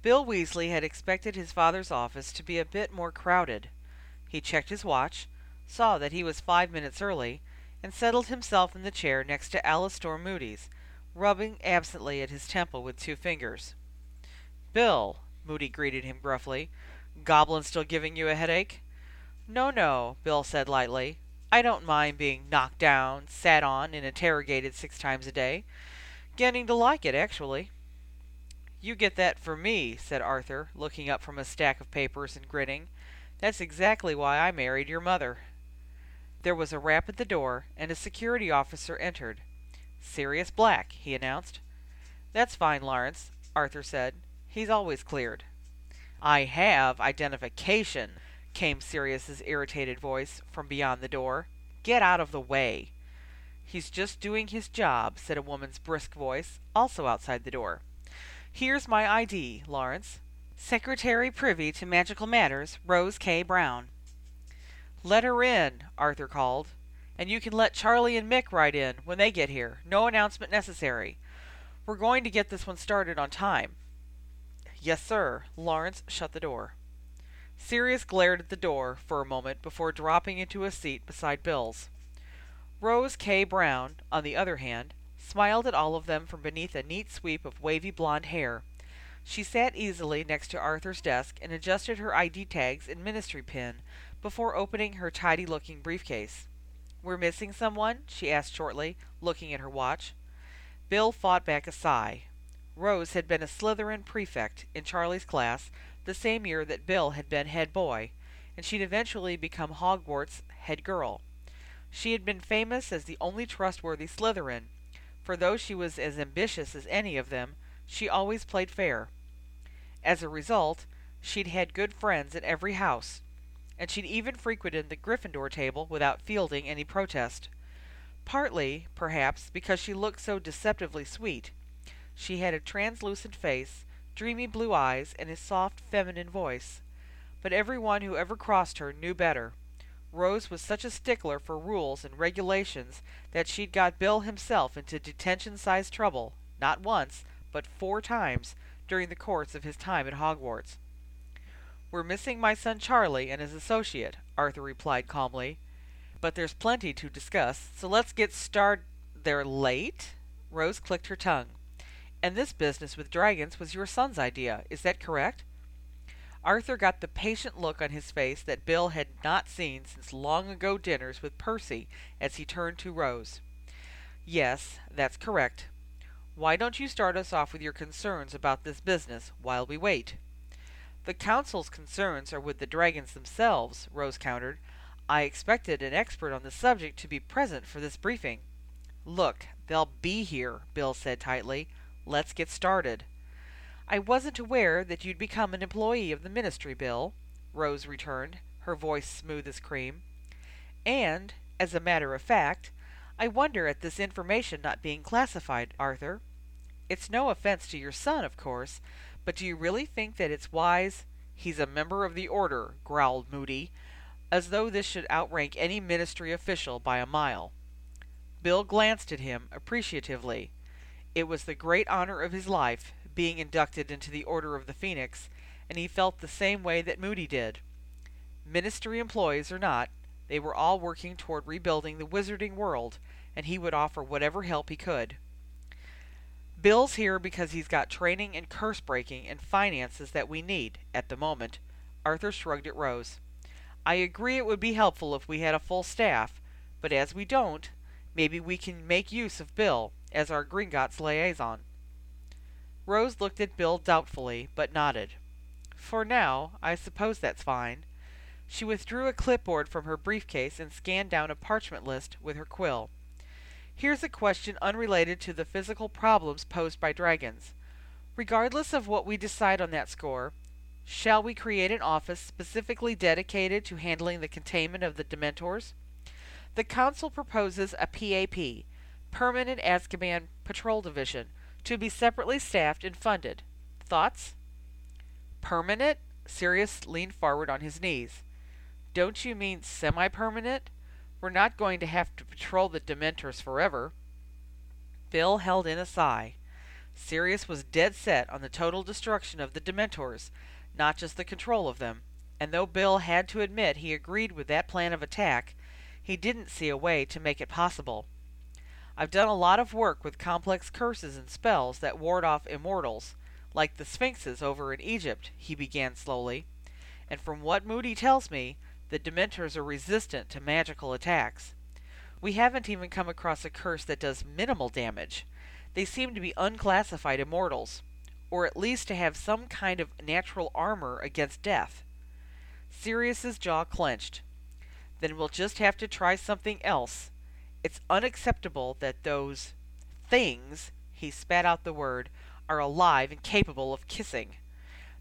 Bill Weasley had expected his father's office to be a bit more crowded. He checked his watch, saw that he was five minutes early, and settled himself in the chair next to Alastor Moody's, rubbing absently at his temple with two fingers. "Bill," Moody greeted him gruffly, "goblin still giving you a headache?" "No, no," Bill said lightly. "I don't mind being knocked down, sat on, and interrogated six times a day. Getting to like it, actually." "You get that for me," said Arthur, looking up from a stack of papers and grinning. "That's exactly why I married your mother." There was a rap at the door, and a security officer entered. "Sirius Black," he announced. "That's fine, Lawrence," Arthur said. "He's always cleared." "I have identification," came Sirius's irritated voice from beyond the door. "Get out of the way." "He's just doing his job," said a woman's brisk voice, also outside the door. "Here's my ID, Lawrence. Secretary Privy to Magical Matters, Rose K. Brown." "Let her in," Arthur called. "And you can let Charlie and Mick ride in when they get here. No announcement necessary. We're going to get this one started on time." "Yes, sir." Lawrence shut the door. Sirius glared at the door for a moment before dropping into a seat beside Bill's. Rose K. Brown, on the other hand, smiled at all of them from beneath a neat sweep of wavy blonde hair. She sat easily next to Arthur's desk and adjusted her ID tags and ministry pin before opening her tidy-looking briefcase. "We're missing someone?" she asked shortly, looking at her watch. Bill fought back a sigh. Rose had been a Slytherin prefect in Charlie's class the same year that Bill had been head boy, and she'd eventually become Hogwarts head girl. She had been famous as the only trustworthy Slytherin, for though she was as ambitious as any of them, she always played fair. As a result, she'd had good friends at every house, and she'd even frequented the Gryffindor table without fielding any protest. Partly, perhaps, because she looked so deceptively sweet. She had a translucent face, dreamy blue eyes, and a soft feminine voice. But every one who ever crossed her knew better. Rose was such a stickler for rules and regulations that she'd got Bill himself into detention-sized trouble, not once, but four times, during the course of his time at Hogwarts. "We're missing my son Charlie and his associate," Arthur replied calmly. "But there's plenty to discuss, so let's get start "They're late?" Rose clicked her tongue. "And this business with dragons was your son's idea, is that correct?" Arthur got the patient look on his face that Bill had not seen since long ago dinners with Percy as he turned to Rose. "Yes, that's correct. Why don't you start us off with your concerns about this business while we wait?" "The Council's concerns are with the dragons themselves," Rose countered. "I expected an expert on the subject to be present for this briefing." "Look, they'll be here," Bill said tightly. "Let's get started." "I wasn't aware that you'd become an employee of the Ministry, Bill," Rose returned, her voice smooth as cream. "And, as a matter of fact, I wonder at this information not being classified, Arthur. It's no offence to your son, of course. But do you really think that it's wise "He's a member of the Order," growled Moody, as though this should outrank any Ministry official by a mile. Bill glanced at him appreciatively. It was the great honour of his life, being inducted into the Order of the Phoenix, and he felt the same way that Moody did. Ministry employees or not, they were all working toward rebuilding the wizarding world, and he would offer whatever help he could. Bill's here because he's got training in curse breaking and finances that we need, at the moment. Arthur shrugged at Rose. I agree it would be helpful if we had a full staff, but as we don't, maybe we can make use of Bill as our Gringotts liaison. Rose looked at Bill doubtfully, but nodded. For now, I suppose that's fine. She withdrew a clipboard from her briefcase and scanned down a parchment list with her quill. Here's a question unrelated to the physical problems posed by dragons. Regardless of what we decide on that score, shall we create an office specifically dedicated to handling the containment of the Dementors? The Council proposes a PAP, Permanent Azkaban Patrol Division, to be separately staffed and funded. Thoughts? Permanent? Sirius leaned forward on his knees. Don't you mean semi-permanent? We're not going to have to patrol the Dementors forever. Bill held in a sigh. Sirius was dead set on the total destruction of the Dementors, not just the control of them, and though Bill had to admit he agreed with that plan of attack, he didn't see a way to make it possible. I've done a lot of work with complex curses and spells that ward off immortals, like the Sphinxes over in Egypt, he began slowly, and from what Moody tells me, the Dementors are resistant to magical attacks. We haven't even come across a curse that does minimal damage. They seem to be unclassified immortals, or at least to have some kind of natural armor against death. Sirius's jaw clenched. Then we'll just have to try something else. It's unacceptable that those things, he spat out the word, are alive and capable of kissing.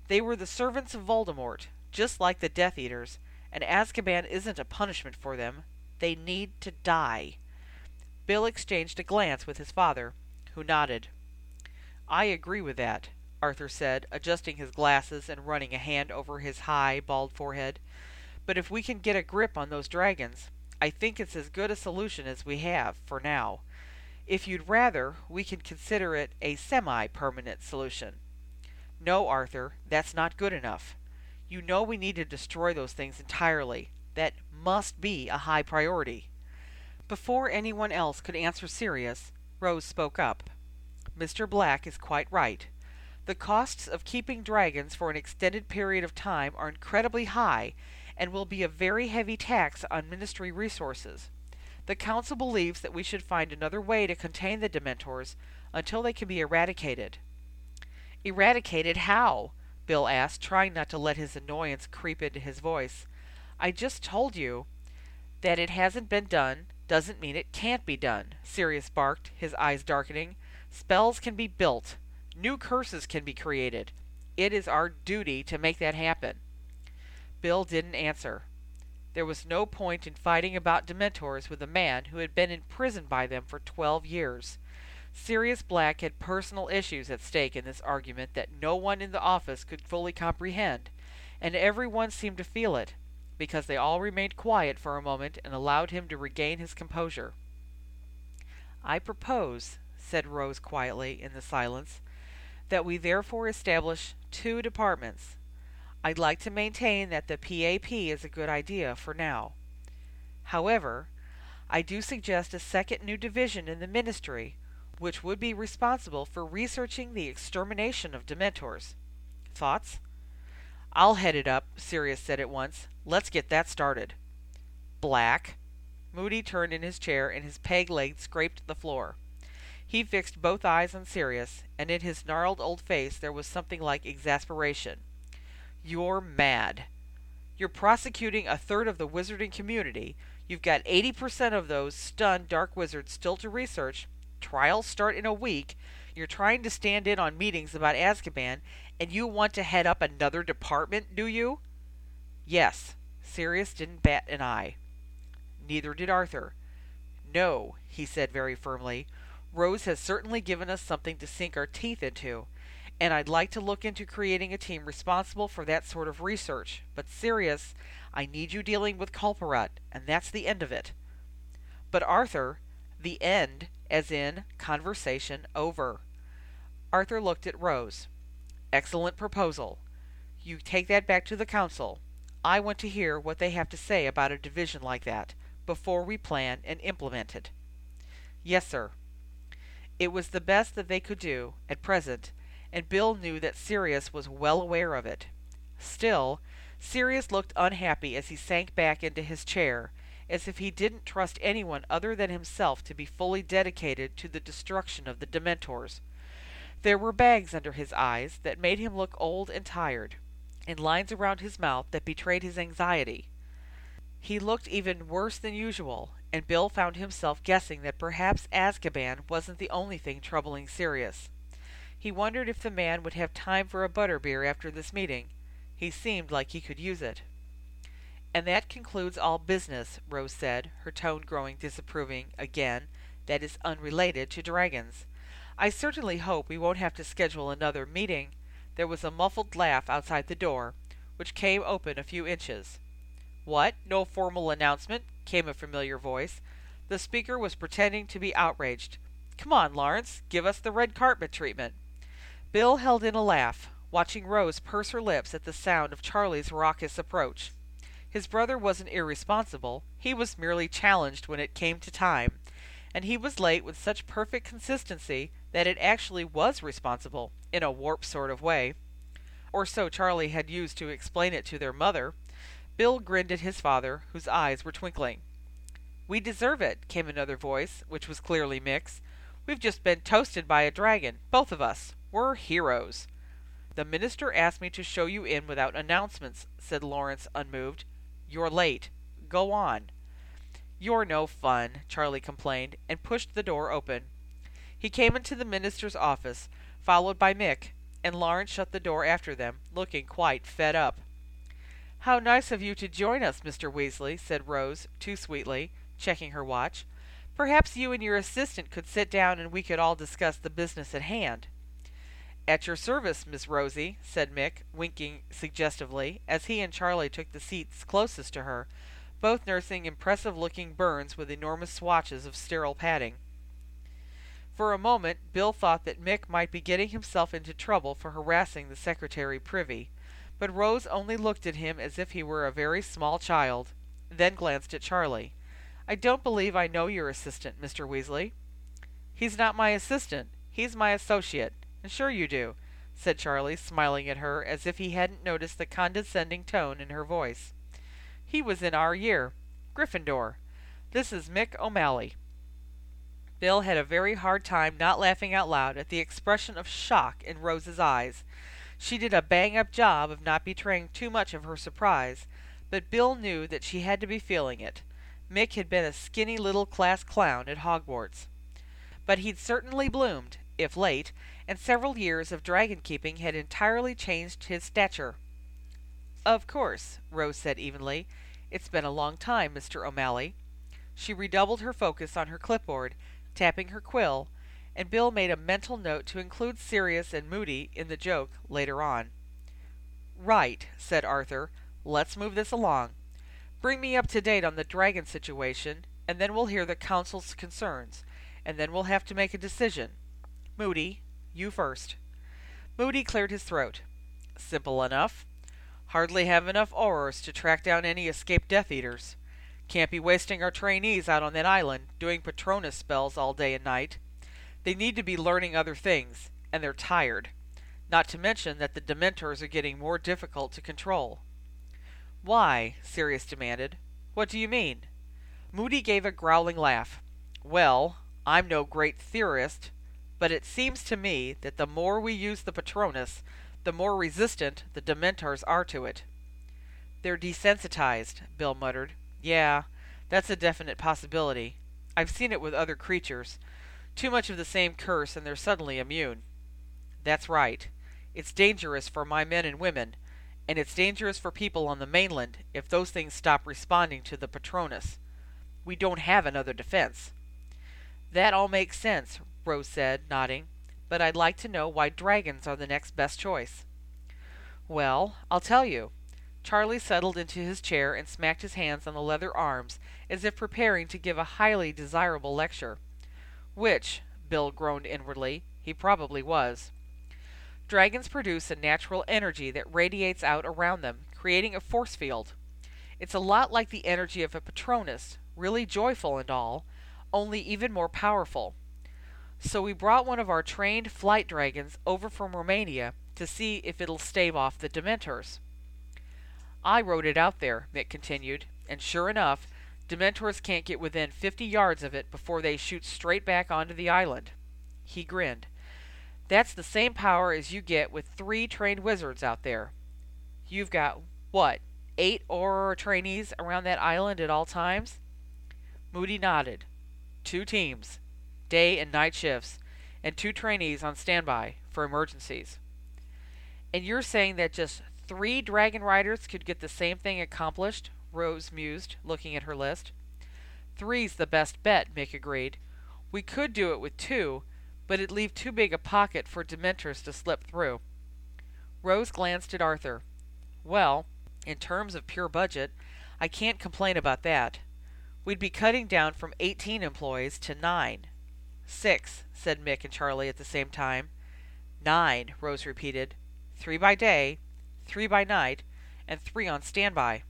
They were the servants of Voldemort, just like the Death Eaters, and Azkaban isn't a punishment for them. They need to die. Bill exchanged a glance with his father, who nodded. I agree with that, Arthur said, adjusting his glasses and running a hand over his high, bald forehead. But if we can get a grip on those dragons, I think it's as good a solution as we have, for now. If you'd rather, we can consider it a semi-permanent solution. No, Arthur, that's not good enough. You know we need to destroy those things entirely. That must be a high priority. Before anyone else could answer Sirius, Rose spoke up. Mr. Black is quite right. The costs of keeping dragons for an extended period of time are incredibly high and will be a very heavy tax on ministry resources. The Council believes that we should find another way to contain the Dementors until they can be eradicated. Eradicated how? Bill asked, trying not to let his annoyance creep into his voice. I just told you that it hasn't been done doesn't mean it can't be done, Sirius barked, his eyes darkening. Spells can be built. New curses can be created. It is our duty to make that happen. Bill didn't answer. There was no point in fighting about Dementors with a man who had been imprisoned by them for twelve years. Sirius Black had personal issues at stake in this argument that no one in the office could fully comprehend, and everyone seemed to feel it, because they all remained quiet for a moment and allowed him to regain his composure. I propose, said Rose quietly in the silence, that we therefore establish two departments. I'd like to maintain that the PAP is a good idea for now. However, I do suggest a second new division in the ministry which would be responsible for researching the extermination of Dementors. Thoughts? I'll head it up, Sirius said at once. Let's get that started. Black. Moody turned in his chair and his peg leg scraped the floor. He fixed both eyes on Sirius, and in his gnarled old face there was something like exasperation. You're mad. You're prosecuting a third of the wizarding community. You've got 80% of those stunned dark wizards still to research, Trials start in a week. You're trying to stand in on meetings about Azkaban, and you want to head up another department, do you? Yes. Sirius didn't bat an eye. Neither did Arthur. No, he said very firmly. Rose has certainly given us something to sink our teeth into, and I'd like to look into creating a team responsible for that sort of research. But Sirius, I need you dealing with Kulparat, and that's the end of it. But Arthur, the end as in conversation over. Arthur looked at Rose. Excellent proposal. You take that back to the council. I want to hear what they have to say about a division like that before we plan and implement it. Yes, sir. It was the best that they could do at present, and Bill knew that Sirius was well aware of it. Still, Sirius looked unhappy as he sank back into his chair as if he didn't trust anyone other than himself to be fully dedicated to the destruction of the Dementors. There were bags under his eyes that made him look old and tired, and lines around his mouth that betrayed his anxiety. He looked even worse than usual, and Bill found himself guessing that perhaps Azkaban wasn't the only thing troubling Sirius. He wondered if the man would have time for a butterbeer after this meeting. He seemed like he could use it. And that concludes all business, Rose said, her tone growing disapproving again, that is unrelated to dragons. I certainly hope we won't have to schedule another meeting. There was a muffled laugh outside the door, which came open a few inches. What? No formal announcement? came a familiar voice. The speaker was pretending to be outraged. Come on, Lawrence, give us the red carpet treatment. Bill held in a laugh, watching Rose purse her lips at the sound of Charlie's raucous approach. His brother wasn't irresponsible, he was merely challenged when it came to time, and he was late with such perfect consistency that it actually was responsible, in a warped sort of way. Or so Charlie had used to explain it to their mother. Bill grinned at his father, whose eyes were twinkling. We deserve it, came another voice, which was clearly Mick's. We've just been toasted by a dragon, both of us. We're heroes. The minister asked me to show you in without announcements, said Lawrence, unmoved. You're late. Go on. You're no fun, Charlie complained, and pushed the door open. He came into the minister's office, followed by Mick, and Lawrence shut the door after them, looking quite fed up. How nice of you to join us, Mr. Weasley, said Rose, too sweetly, checking her watch. Perhaps you and your assistant could sit down and we could all discuss the business at hand. At your service, Miss Rosie, said Mick, winking suggestively, as he and Charlie took the seats closest to her, both nursing impressive-looking burns with enormous swatches of sterile padding. For a moment, Bill thought that Mick might be getting himself into trouble for harassing the secretary privy, but Rose only looked at him as if he were a very small child, then glanced at Charlie. I don't believe I know your assistant, Mr. Weasley. He's not my assistant. He's my associate. Sure you do, said Charlie, smiling at her as if he hadn't noticed the condescending tone in her voice. He was in our year. Gryffindor. This is Mick O'Malley. Bill had a very hard time not laughing out loud at the expression of shock in Rose's eyes. She did a bang-up job of not betraying too much of her surprise, but Bill knew that she had to be feeling it. Mick had been a skinny little class clown at Hogwarts. But he'd certainly bloomed, if late, and several years of dragon keeping had entirely changed his stature. Of course, Rose said evenly. It's been a long time, Mr. O'Malley. She redoubled her focus on her clipboard, tapping her quill, and Bill made a mental note to include Sirius and Moody in the joke later on. Right, said Arthur. Let's move this along. Bring me up to date on the dragon situation, and then we'll hear the Council's concerns, and then we'll have to make a decision. Moody, you first. Moody cleared his throat. Simple enough. Hardly have enough Aurors to track down any escaped Death Eaters. Can't be wasting our trainees out on that island, doing Patronus spells all day and night. They need to be learning other things, and they're tired. Not to mention that the Dementors are getting more difficult to control. Why? Sirius demanded. What do you mean? Moody gave a growling laugh. Well, I'm no great theorist, but it seems to me that the more we use the Patronus, the more resistant the Dementors are to it. They're desensitized, Bill muttered. Yeah, that's a definite possibility. I've seen it with other creatures. Too much of the same curse and they're suddenly immune. That's right. It's dangerous for my men and women, and it's dangerous for people on the mainland if those things stop responding to the Patronus. We don't have another defense. That all makes sense, Rose said, nodding. But I'd like to know why dragons are the next best choice. Well, I'll tell you. Charlie settled into his chair and smacked his hands on the leather arms as if preparing to give a highly desirable lecture. Which, Bill groaned inwardly, he probably was. Dragons produce a natural energy that radiates out around them, creating a force field. It's a lot like the energy of a Patronus, really joyful and all, only even more powerful. So we brought one of our trained flight dragons over from Romania to see if it'll stave off the Dementors. I wrote it out there, Mick continued, and sure enough, Dementors can't get within fifty yards of it before they shoot straight back onto the island. He grinned. That's the same power as you get with three trained wizards out there. You've got, what, eight Auror trainees around that island at all times? Moody nodded. Two teams day and night shifts, and two trainees on standby for emergencies. And you're saying that just three Dragon Riders could get the same thing accomplished? Rose mused, looking at her list. Three's the best bet, Mick agreed. We could do it with two, but it'd leave too big a pocket for Dementors to slip through. Rose glanced at Arthur. Well, in terms of pure budget, I can't complain about that. We'd be cutting down from 18 employees to 9. Six, said Mick and Charlie at the same time. Nine, Rose repeated. Three by day, three by night, and three on standby.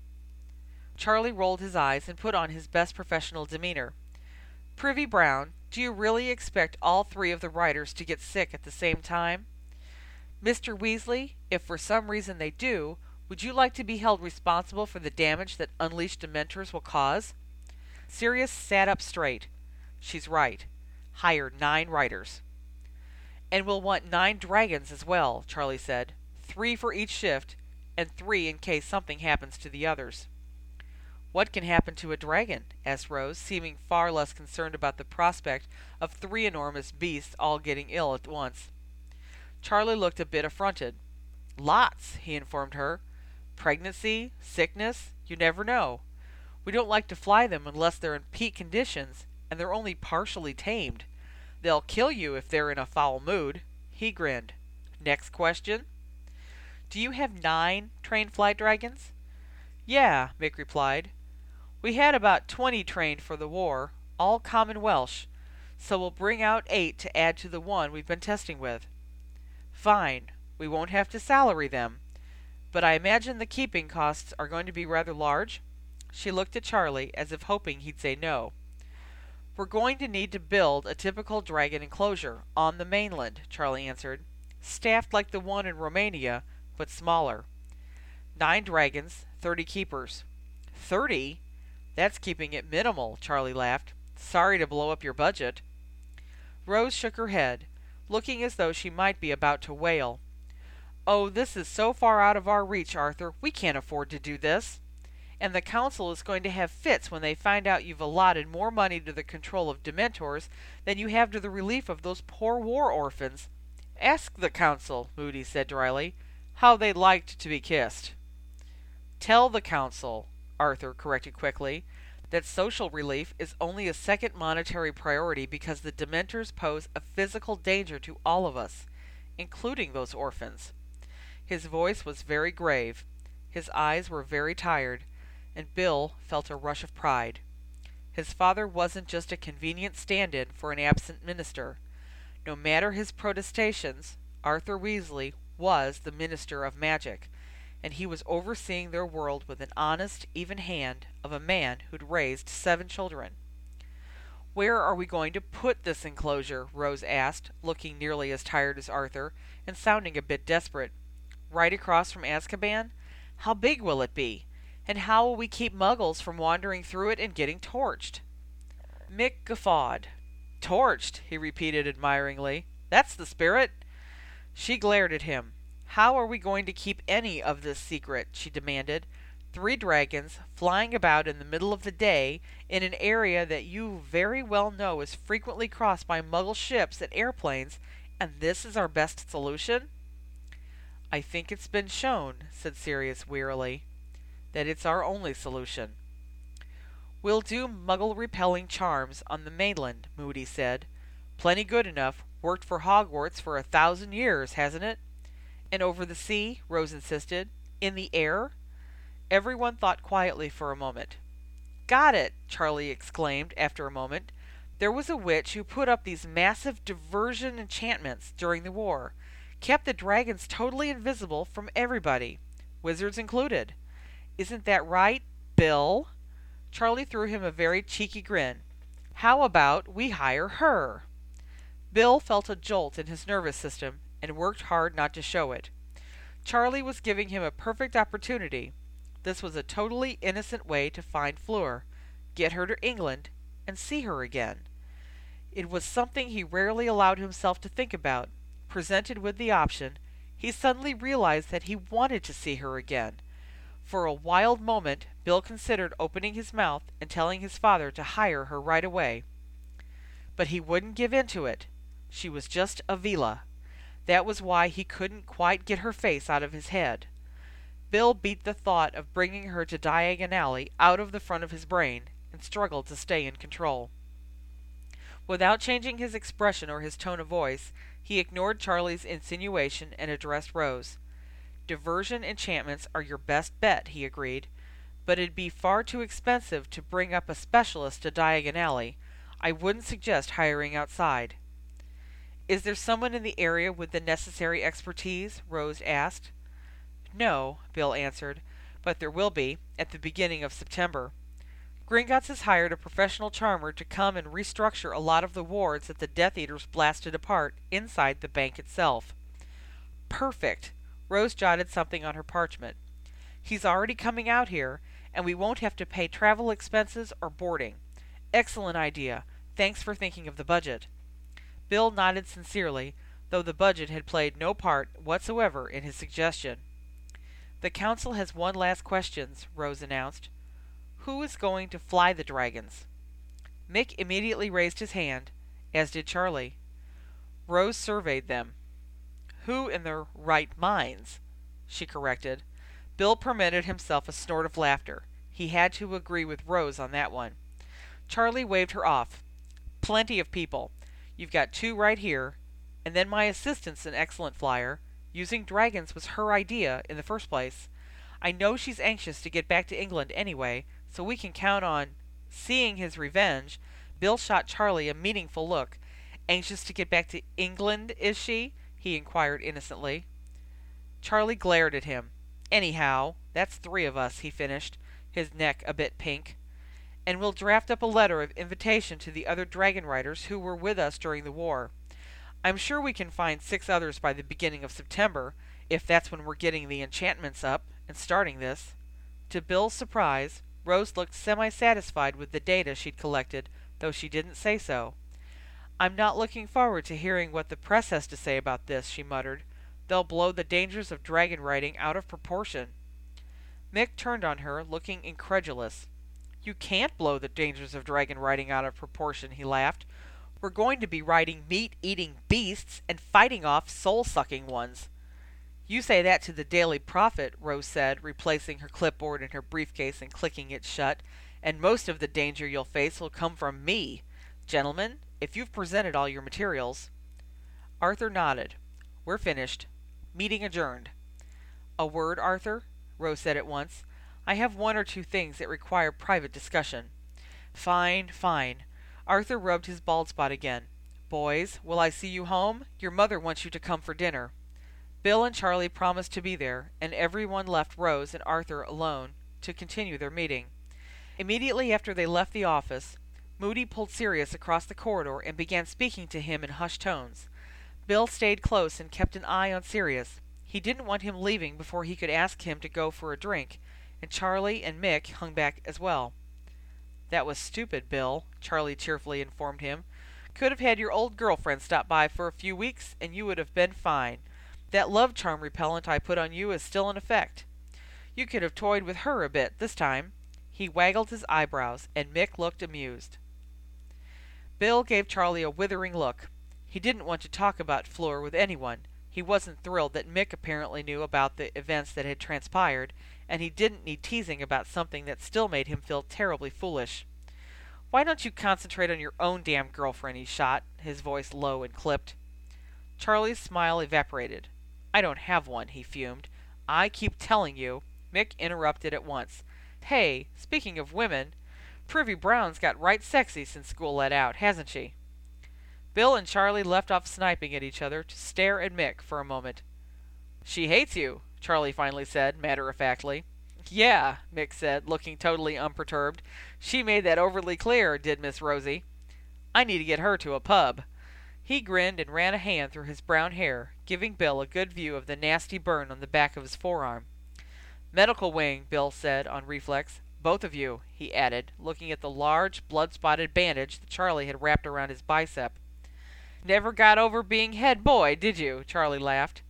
Charlie rolled his eyes and put on his best professional demeanor. Privy Brown, do you really expect all three of the riders to get sick at the same time? Mr. Weasley, if for some reason they do, would you like to be held responsible for the damage that unleashed Dementors will cause? Sirius sat up straight. She's right. Hire nine riders. And we'll want nine dragons as well, Charlie said. Three for each shift, and three in case something happens to the others. What can happen to a dragon? asked Rose, seeming far less concerned about the prospect of three enormous beasts all getting ill at once. Charlie looked a bit affronted. Lots, he informed her. Pregnancy, sickness, you never know. We don't like to fly them unless they're in peak conditions, and they're only partially tamed. They'll kill you if they're in a foul mood. He grinned. Next question. Do you have nine trained flight dragons? Yeah, Mick replied. We had about twenty trained for the war, all common Welsh, so we'll bring out eight to add to the one we've been testing with. Fine. We won't have to salary them. But I imagine the keeping costs are going to be rather large? She looked at Charlie as if hoping he'd say no. We're going to need to build a typical dragon enclosure on the mainland, Charlie answered. Staffed like the one in Romania, but smaller. Nine dragons, thirty keepers. Thirty? That's keeping it minimal, Charlie laughed. Sorry to blow up your budget. Rose shook her head, looking as though she might be about to wail. Oh, this is so far out of our reach, Arthur. We can't afford to do this. And the Council is going to have fits when they find out you've allotted more money to the control of Dementors than you have to the relief of those poor war orphans. Ask the Council, Moody said dryly, how they liked to be kissed. Tell the Council, Arthur corrected quickly, that social relief is only a second monetary priority because the Dementors pose a physical danger to all of us, including those orphans. His voice was very grave, his eyes were very tired, and Bill felt a rush of pride. His father wasn't just a convenient stand in for an absent minister. No matter his protestations, Arthur Weasley was the Minister of Magic, and he was overseeing their world with an honest, even hand of a man who'd raised seven children. Where are we going to put this enclosure? Rose asked, looking nearly as tired as Arthur, and sounding a bit desperate. Right across from Azkaban? How big will it be? And how will we keep muggles from wandering through it and getting torched? Mick guffawed. Torched, he repeated admiringly. That's the spirit. She glared at him. How are we going to keep any of this secret? she demanded. Three dragons flying about in the middle of the day in an area that you very well know is frequently crossed by muggle ships and airplanes, and this is our best solution? I think it's been shown, said Sirius wearily, that it's our only solution. We'll do muggle repelling charms on the mainland, Moody said. Plenty good enough. Worked for Hogwarts for a thousand years, hasn't it? And over the sea, Rose insisted. In the air? Everyone thought quietly for a moment. Got it! Charlie exclaimed after a moment. There was a witch who put up these massive diversion enchantments during the war, kept the dragons totally invisible from everybody, wizards included. Isn't that right, Bill? Charlie threw him a very cheeky grin. How about we hire her? Bill felt a jolt in his nervous system and worked hard not to show it. Charlie was giving him a perfect opportunity. This was a totally innocent way to find Fleur, get her to England, and see her again. It was something he rarely allowed himself to think about. Presented with the option, he suddenly realized that he wanted to see her again. For a wild moment, Bill considered opening his mouth and telling his father to hire her right away. But he wouldn't give in to it. She was just a Veela. That was why he couldn't quite get her face out of his head. Bill beat the thought of bringing her to Diagon Alley out of the front of his brain, and struggled to stay in control. Without changing his expression or his tone of voice, he ignored Charlie's insinuation and addressed Rose. Diversion enchantments are your best bet, he agreed, but it'd be far too expensive to bring up a specialist to Diagon Alley. I wouldn't suggest hiring outside. Is there someone in the area with the necessary expertise? Rose asked. No, Bill answered, but there will be, at the beginning of September. Gringotts has hired a professional charmer to come and restructure a lot of the wards that the Death Eaters blasted apart inside the bank itself. Perfect! Rose jotted something on her parchment. He's already coming out here, and we won't have to pay travel expenses or boarding. Excellent idea. Thanks for thinking of the budget. Bill nodded sincerely, though the budget had played no part whatsoever in his suggestion. The council has one last question, Rose announced. Who is going to fly the dragons? Mick immediately raised his hand, as did Charlie. Rose surveyed them. Who in their right minds? she corrected. Bill permitted himself a snort of laughter. He had to agree with Rose on that one. Charlie waved her off. Plenty of people. You've got two right here, and then my assistant's an excellent flyer. Using dragons was her idea in the first place. I know she's anxious to get back to England anyway, so we can count on seeing his revenge. Bill shot Charlie a meaningful look. Anxious to get back to England, is she? He inquired innocently. Charlie glared at him. Anyhow, that's three of us, he finished, his neck a bit pink and we'll draft up a letter of invitation to the other dragon riders who were with us during the war. I'm sure we can find six others by the beginning of September, if that's when we're getting the enchantments up and starting this. To Bill's surprise, Rose looked semi satisfied with the data she'd collected, though she didn't say so. I'm not looking forward to hearing what the press has to say about this, she muttered. They'll blow the dangers of dragon riding out of proportion. Mick turned on her, looking incredulous. You can't blow the dangers of dragon riding out of proportion, he laughed. We're going to be riding meat eating beasts and fighting off soul sucking ones. You say that to the Daily Prophet, Rose said, replacing her clipboard in her briefcase and clicking it shut, and most of the danger you'll face will come from me. Gentlemen, if you've presented all your materials. Arthur nodded. We're finished. Meeting adjourned. A word, Arthur? Rose said at once. I have one or two things that require private discussion. Fine, fine. Arthur rubbed his bald spot again. Boys, will I see you home? Your mother wants you to come for dinner. Bill and Charlie promised to be there, and everyone left Rose and Arthur alone to continue their meeting. Immediately after they left the office, Moody pulled Sirius across the corridor and began speaking to him in hushed tones. Bill stayed close and kept an eye on Sirius. He didn't want him leaving before he could ask him to go for a drink, and Charlie and Mick hung back as well. That was stupid, Bill, Charlie cheerfully informed him. Could have had your old girlfriend stop by for a few weeks, and you would have been fine. That love charm repellent I put on you is still in effect. You could have toyed with her a bit this time. He waggled his eyebrows, and Mick looked amused. Bill gave Charlie a withering look. He didn't want to talk about Fleur with anyone. He wasn't thrilled that Mick apparently knew about the events that had transpired, and he didn't need teasing about something that still made him feel terribly foolish. Why don't you concentrate on your own damn girlfriend? he shot, his voice low and clipped. Charlie's smile evaporated. I don't have one, he fumed. I keep telling you. Mick interrupted at once. Hey, speaking of women, Privy Brown's got right sexy since school let out, hasn't she? Bill and Charlie left off sniping at each other to stare at Mick for a moment. She hates you, Charlie finally said, matter of factly. Yeah, Mick said, looking totally unperturbed. She made that overly clear, did Miss Rosie. I need to get her to a pub. He grinned and ran a hand through his brown hair, giving Bill a good view of the nasty burn on the back of his forearm. Medical wing, Bill said on reflex. Both of you, he added, looking at the large, blood spotted bandage that Charlie had wrapped around his bicep. Never got over being head boy, did you? Charlie laughed.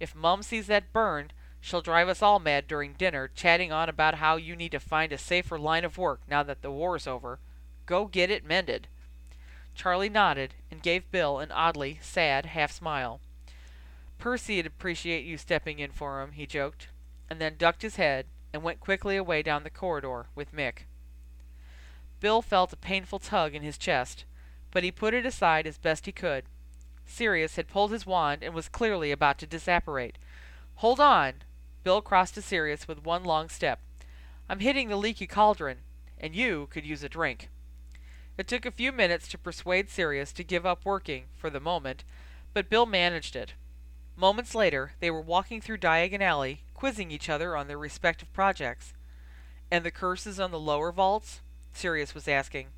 If Mum sees that burn, she'll drive us all mad during dinner, chatting on about how you need to find a safer line of work now that the war's over. Go get it mended. Charlie nodded and gave Bill an oddly sad half smile. Percy'd appreciate you stepping in for him, he joked, and then ducked his head and went quickly away down the corridor with Mick. Bill felt a painful tug in his chest, but he put it aside as best he could. Sirius had pulled his wand and was clearly about to disapparate. Hold on! Bill crossed to Sirius with one long step. I'm hitting the leaky cauldron, and you could use a drink. It took a few minutes to persuade Sirius to give up working, for the moment, But Bill managed it. Moments later, they were walking through Diagon Alley, quizzing each other on their respective projects. And the curses on the lower vaults? Sirius was asking.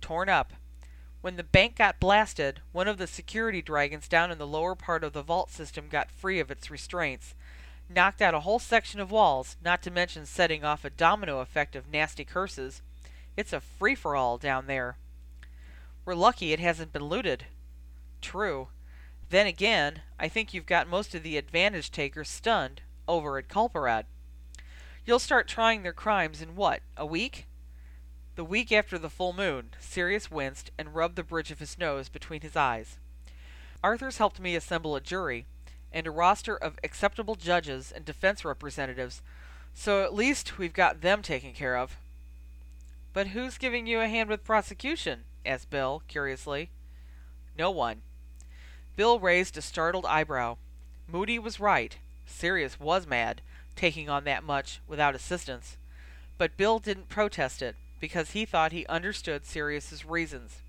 Torn up. When the bank got blasted, one of the security dragons down in the lower part of the vault system got free of its restraints, knocked out a whole section of walls, not to mention setting off a domino effect of nasty curses. It's a free for all down there. We're lucky it hasn't been looted. True. Then again, I think you've got most of the advantage takers stunned over at Culperad. You'll start trying their crimes in what, a week? The week after the full moon, Sirius winced and rubbed the bridge of his nose between his eyes. Arthur's helped me assemble a jury and a roster of acceptable judges and defense representatives, so at least we've got them taken care of. But who's giving you a hand with prosecution? asked Bill, curiously. No one. Bill raised a startled eyebrow. Moody was right. Sirius was mad, taking on that much without assistance. But Bill didn't protest it, because he thought he understood Sirius's reasons.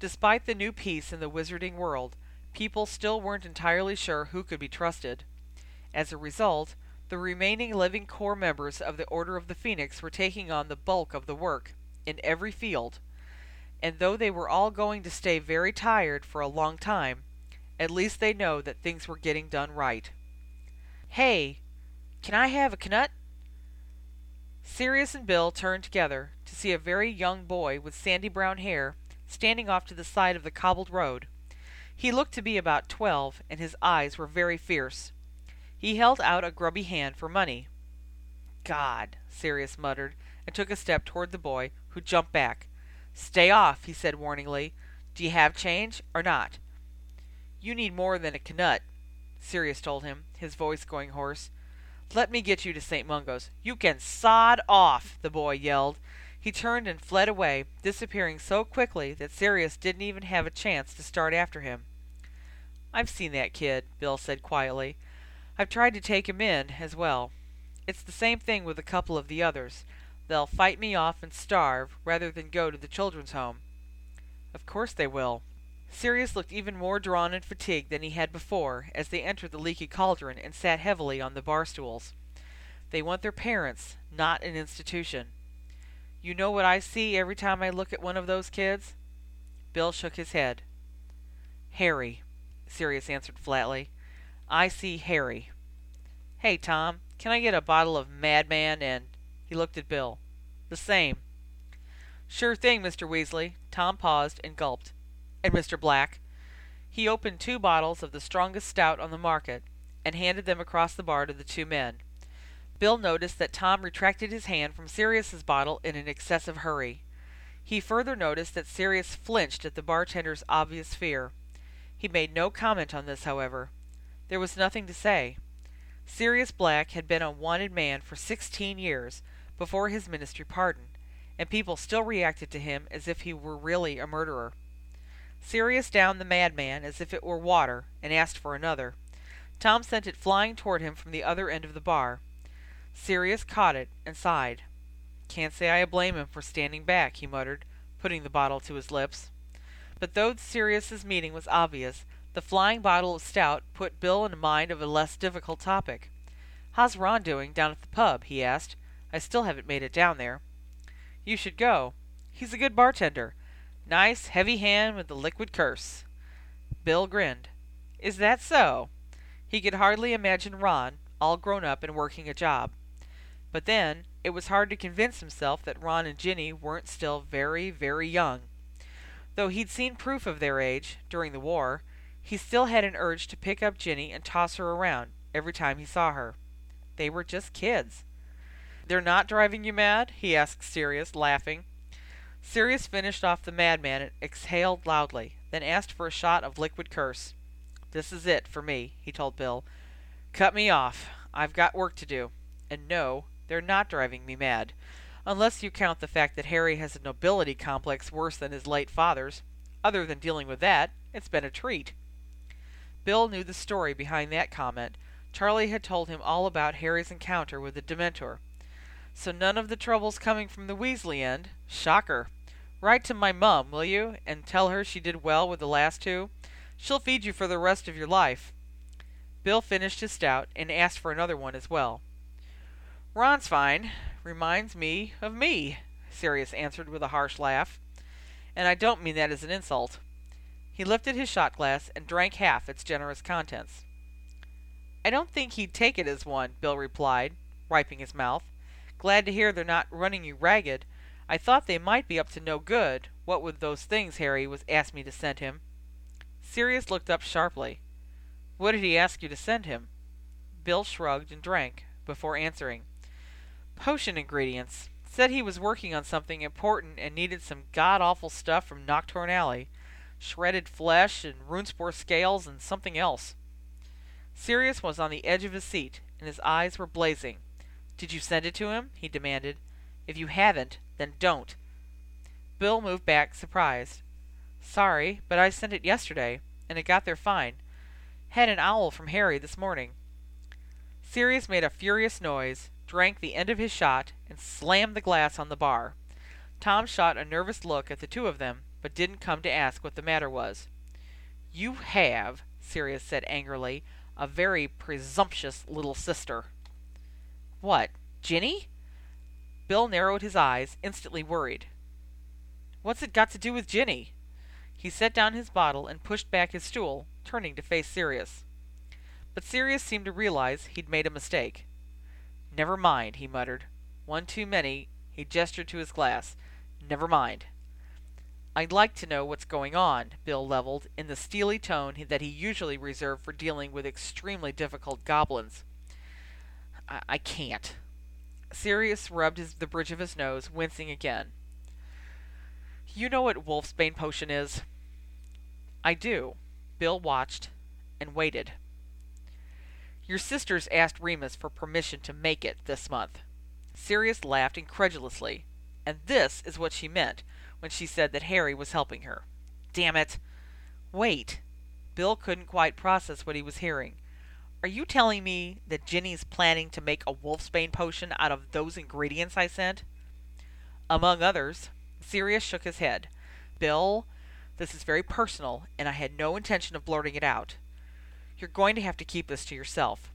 Despite the new peace in the wizarding world, people still weren't entirely sure who could be trusted. As a result, the remaining living core members of the Order of the Phoenix were taking on the bulk of the work, in every field, and though they were all going to stay very tired for a long time, at least they know that things were getting done right. Hey, can I have a knut? Sirius and Bill turned together to see a very young boy with sandy brown hair standing off to the side of the cobbled road. He looked to be about twelve, and his eyes were very fierce. He held out a grubby hand for money. God, Sirius muttered, and took a step toward the boy, who jumped back. Stay off, he said warningly. Do you have change, or not? You need more than a knut, Sirius told him, his voice going hoarse. Let me get you to St. Mungo's. You can sod off, the boy yelled. He turned and fled away, disappearing so quickly that Sirius didn't even have a chance to start after him. I've seen that kid, Bill said quietly. I've tried to take him in, as well. It's the same thing with a couple of the others. They'll fight me off and starve rather than go to the children's home. Of course they will. Sirius looked even more drawn and fatigued than he had before as they entered the leaky cauldron and sat heavily on the bar stools. They want their parents, not an institution. You know what I see every time I look at one of those kids? Bill shook his head. Harry, Sirius answered flatly. I see Harry. Hey, Tom, can I get a bottle of Madman and... He looked at Bill. The same. Sure thing, Mr. Weasley. Tom paused and gulped. And Mr. Black. He opened two bottles of the strongest stout on the market and handed them across the bar to the two men. Bill noticed that Tom retracted his hand from Sirius's bottle in an excessive hurry. He further noticed that Sirius flinched at the bartender's obvious fear. He made no comment on this, however. There was nothing to say. Sirius Black had been a wanted man for sixteen years before his ministry pardon, and people still reacted to him as if he were really a murderer. Sirius downed the madman as if it were water, and asked for another. Tom sent it flying toward him from the other end of the bar. Sirius caught it and sighed. Can't say I blame him for standing back, he muttered, putting the bottle to his lips. But though Sirius's meaning was obvious, the flying bottle of stout put Bill in mind of a less difficult topic. How's Ron doing down at the pub? he asked. I still haven't made it down there. You should go. He's a good bartender. Nice, heavy hand with the liquid curse. Bill grinned. Is that so? He could hardly imagine Ron, all grown up and working a job. But then, it was hard to convince himself that Ron and Ginny weren't still very, very young. Though he'd seen proof of their age, during the war, he still had an urge to pick up Ginny and toss her around every time he saw her. They were just kids. They're not driving you mad? he asked Sirius, laughing. Sirius finished off the madman and exhaled loudly, then asked for a shot of liquid curse. This is it, for me, he told Bill. Cut me off. I've got work to do. And no, they're not driving me mad. Unless you count the fact that Harry has a nobility complex worse than his late father's. Other than dealing with that, it's been a treat. Bill knew the story behind that comment. Charlie had told him all about Harry's encounter with the Dementor. So none of the trouble's coming from the Weasley end. Shocker. Write to my mum, will you, and tell her she did well with the last two? She'll feed you for the rest of your life. Bill finished his stout and asked for another one as well. Ron's fine. Reminds me of me, Sirius answered with a harsh laugh. And I don't mean that as an insult. He lifted his shot glass and drank half its generous contents. I don't think he'd take it as one, Bill replied, wiping his mouth. Glad to hear they're not running you ragged. I thought they might be up to no good, what with those things Harry was asked me to send him. Sirius looked up sharply. What did he ask you to send him? Bill shrugged and drank, before answering. Potion ingredients. Said he was working on something important and needed some god awful stuff from Knockturn Alley. Shredded flesh and runespoor scales and something else. Sirius was on the edge of his seat, and his eyes were blazing. Did you send it to him? he demanded. If you haven't, then don't. Bill moved back, surprised. Sorry, but I sent it yesterday, and it got there fine. Had an owl from Harry this morning. Sirius made a furious noise, drank the end of his shot, and slammed the glass on the bar. Tom shot a nervous look at the two of them, but didn't come to ask what the matter was. You have, Sirius said angrily, a very presumptuous little sister. What, Ginny? Bill narrowed his eyes, instantly worried. What's it got to do with Ginny? He set down his bottle and pushed back his stool, turning to face Sirius. But Sirius seemed to realize he'd made a mistake. Never mind, he muttered. One too many. He gestured to his glass. Never mind. I'd like to know what's going on, Bill leveled, in the steely tone that he usually reserved for dealing with extremely difficult goblins. I, I can't. Sirius rubbed his, the bridge of his nose, wincing again. You know what Wolfsbane potion is? I do. Bill watched and waited. Your sisters asked Remus for permission to make it this month. Sirius laughed incredulously, and this is what she meant when she said that Harry was helping her. Damn it! Wait. Bill couldn't quite process what he was hearing. Are you telling me that Ginny's planning to make a wolfsbane potion out of those ingredients I sent? Among others. Sirius shook his head. Bill, this is very personal, and I had no intention of blurting it out. You're going to have to keep this to yourself.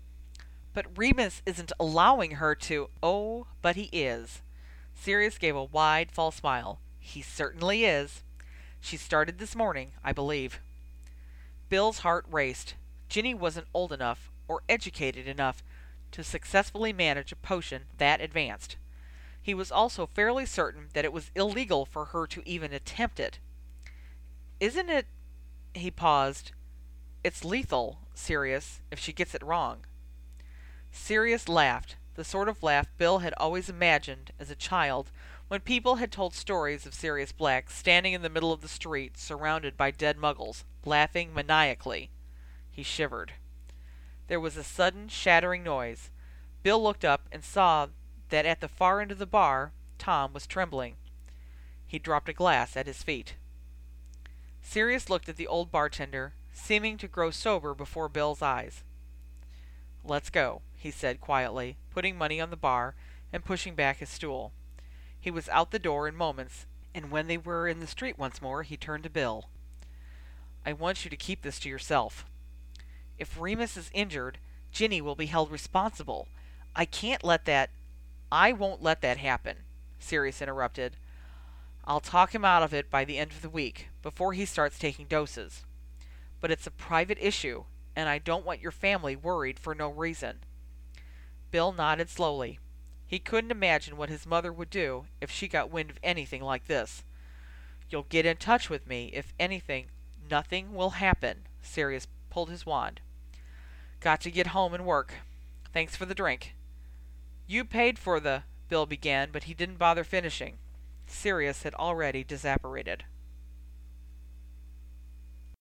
But Remus isn't allowing her to. Oh, but he is. Sirius gave a wide, false smile. He certainly is. She started this morning, I believe. Bill's heart raced. Ginny wasn't old enough or educated enough to successfully manage a potion that advanced. He was also fairly certain that it was illegal for her to even attempt it. Isn't it? He paused. It's lethal, Sirius, if she gets it wrong. Sirius laughed, the sort of laugh Bill had always imagined as a child when people had told stories of Sirius Black standing in the middle of the street surrounded by dead muggles, laughing maniacally. He shivered. There was a sudden shattering noise. Bill looked up and saw that at the far end of the bar Tom was trembling. He dropped a glass at his feet. Sirius looked at the old bartender, seeming to grow sober before Bill's eyes. Let's go, he said quietly, putting money on the bar and pushing back his stool. He was out the door in moments, and when they were in the street once more, he turned to Bill. I want you to keep this to yourself. If Remus is injured, Ginny will be held responsible. I can't let that I won't let that happen, Sirius interrupted. I'll talk him out of it by the end of the week, before he starts taking doses. But it's a private issue, and I don't want your family worried for no reason. Bill nodded slowly. He couldn't imagine what his mother would do if she got wind of anything like this. You'll get in touch with me if anything. Nothing will happen. Sirius pulled his wand. Got to get home and work. Thanks for the drink. You paid for the... Bill began, but he didn't bother finishing. Sirius had already disapparated.